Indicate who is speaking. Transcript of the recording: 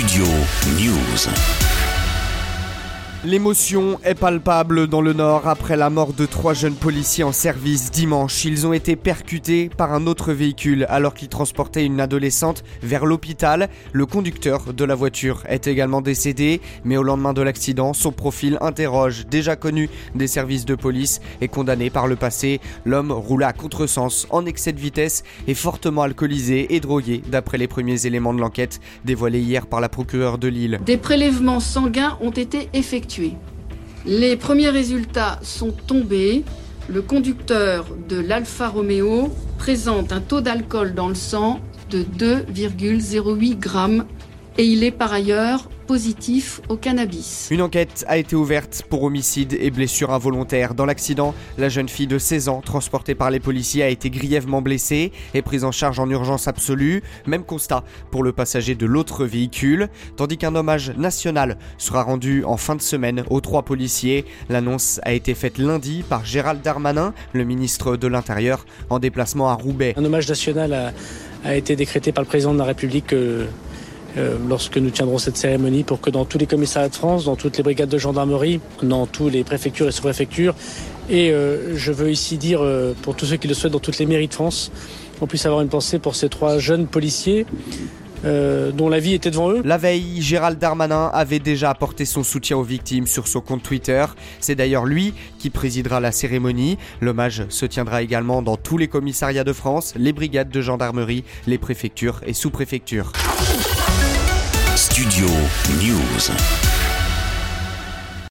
Speaker 1: Studio News.
Speaker 2: L'émotion est palpable dans le Nord après la mort de trois jeunes policiers en service dimanche. Ils ont été percutés par un autre véhicule alors qu'ils transportaient une adolescente vers l'hôpital. Le conducteur de la voiture est également décédé, mais au lendemain de l'accident, son profil interroge, déjà connu des services de police et condamné par le passé. L'homme roula à contresens, en excès de vitesse et fortement alcoolisé et drogué, d'après les premiers éléments de l'enquête dévoilés hier par la procureure de Lille.
Speaker 3: Des prélèvements sanguins ont été effectués les premiers résultats sont tombés. Le conducteur de l'Alfa Romeo présente un taux d'alcool dans le sang de 2,08 grammes et il est par ailleurs positif au cannabis.
Speaker 2: Une enquête a été ouverte pour homicide et blessure involontaire. Dans l'accident, la jeune fille de 16 ans, transportée par les policiers, a été grièvement blessée et prise en charge en urgence absolue. Même constat pour le passager de l'autre véhicule, tandis qu'un hommage national sera rendu en fin de semaine aux trois policiers. L'annonce a été faite lundi par Gérald Darmanin, le ministre de l'Intérieur, en déplacement à Roubaix.
Speaker 4: Un hommage national a, été décrété par le président de la République. Euh, euh, lorsque nous tiendrons cette cérémonie pour que dans tous les commissariats de France, dans toutes les brigades de gendarmerie, dans toutes les préfectures et sous-préfectures, et euh, je veux ici dire euh, pour tous ceux qui le souhaitent dans toutes les mairies de France, on puisse avoir une pensée pour ces trois jeunes policiers. dont la vie était devant eux.
Speaker 2: La veille, Gérald Darmanin avait déjà apporté son soutien aux victimes sur son compte Twitter. C'est d'ailleurs lui qui présidera la cérémonie. L'hommage se tiendra également dans tous les commissariats de France, les brigades de gendarmerie, les préfectures et sous-préfectures.
Speaker 1: Studio News.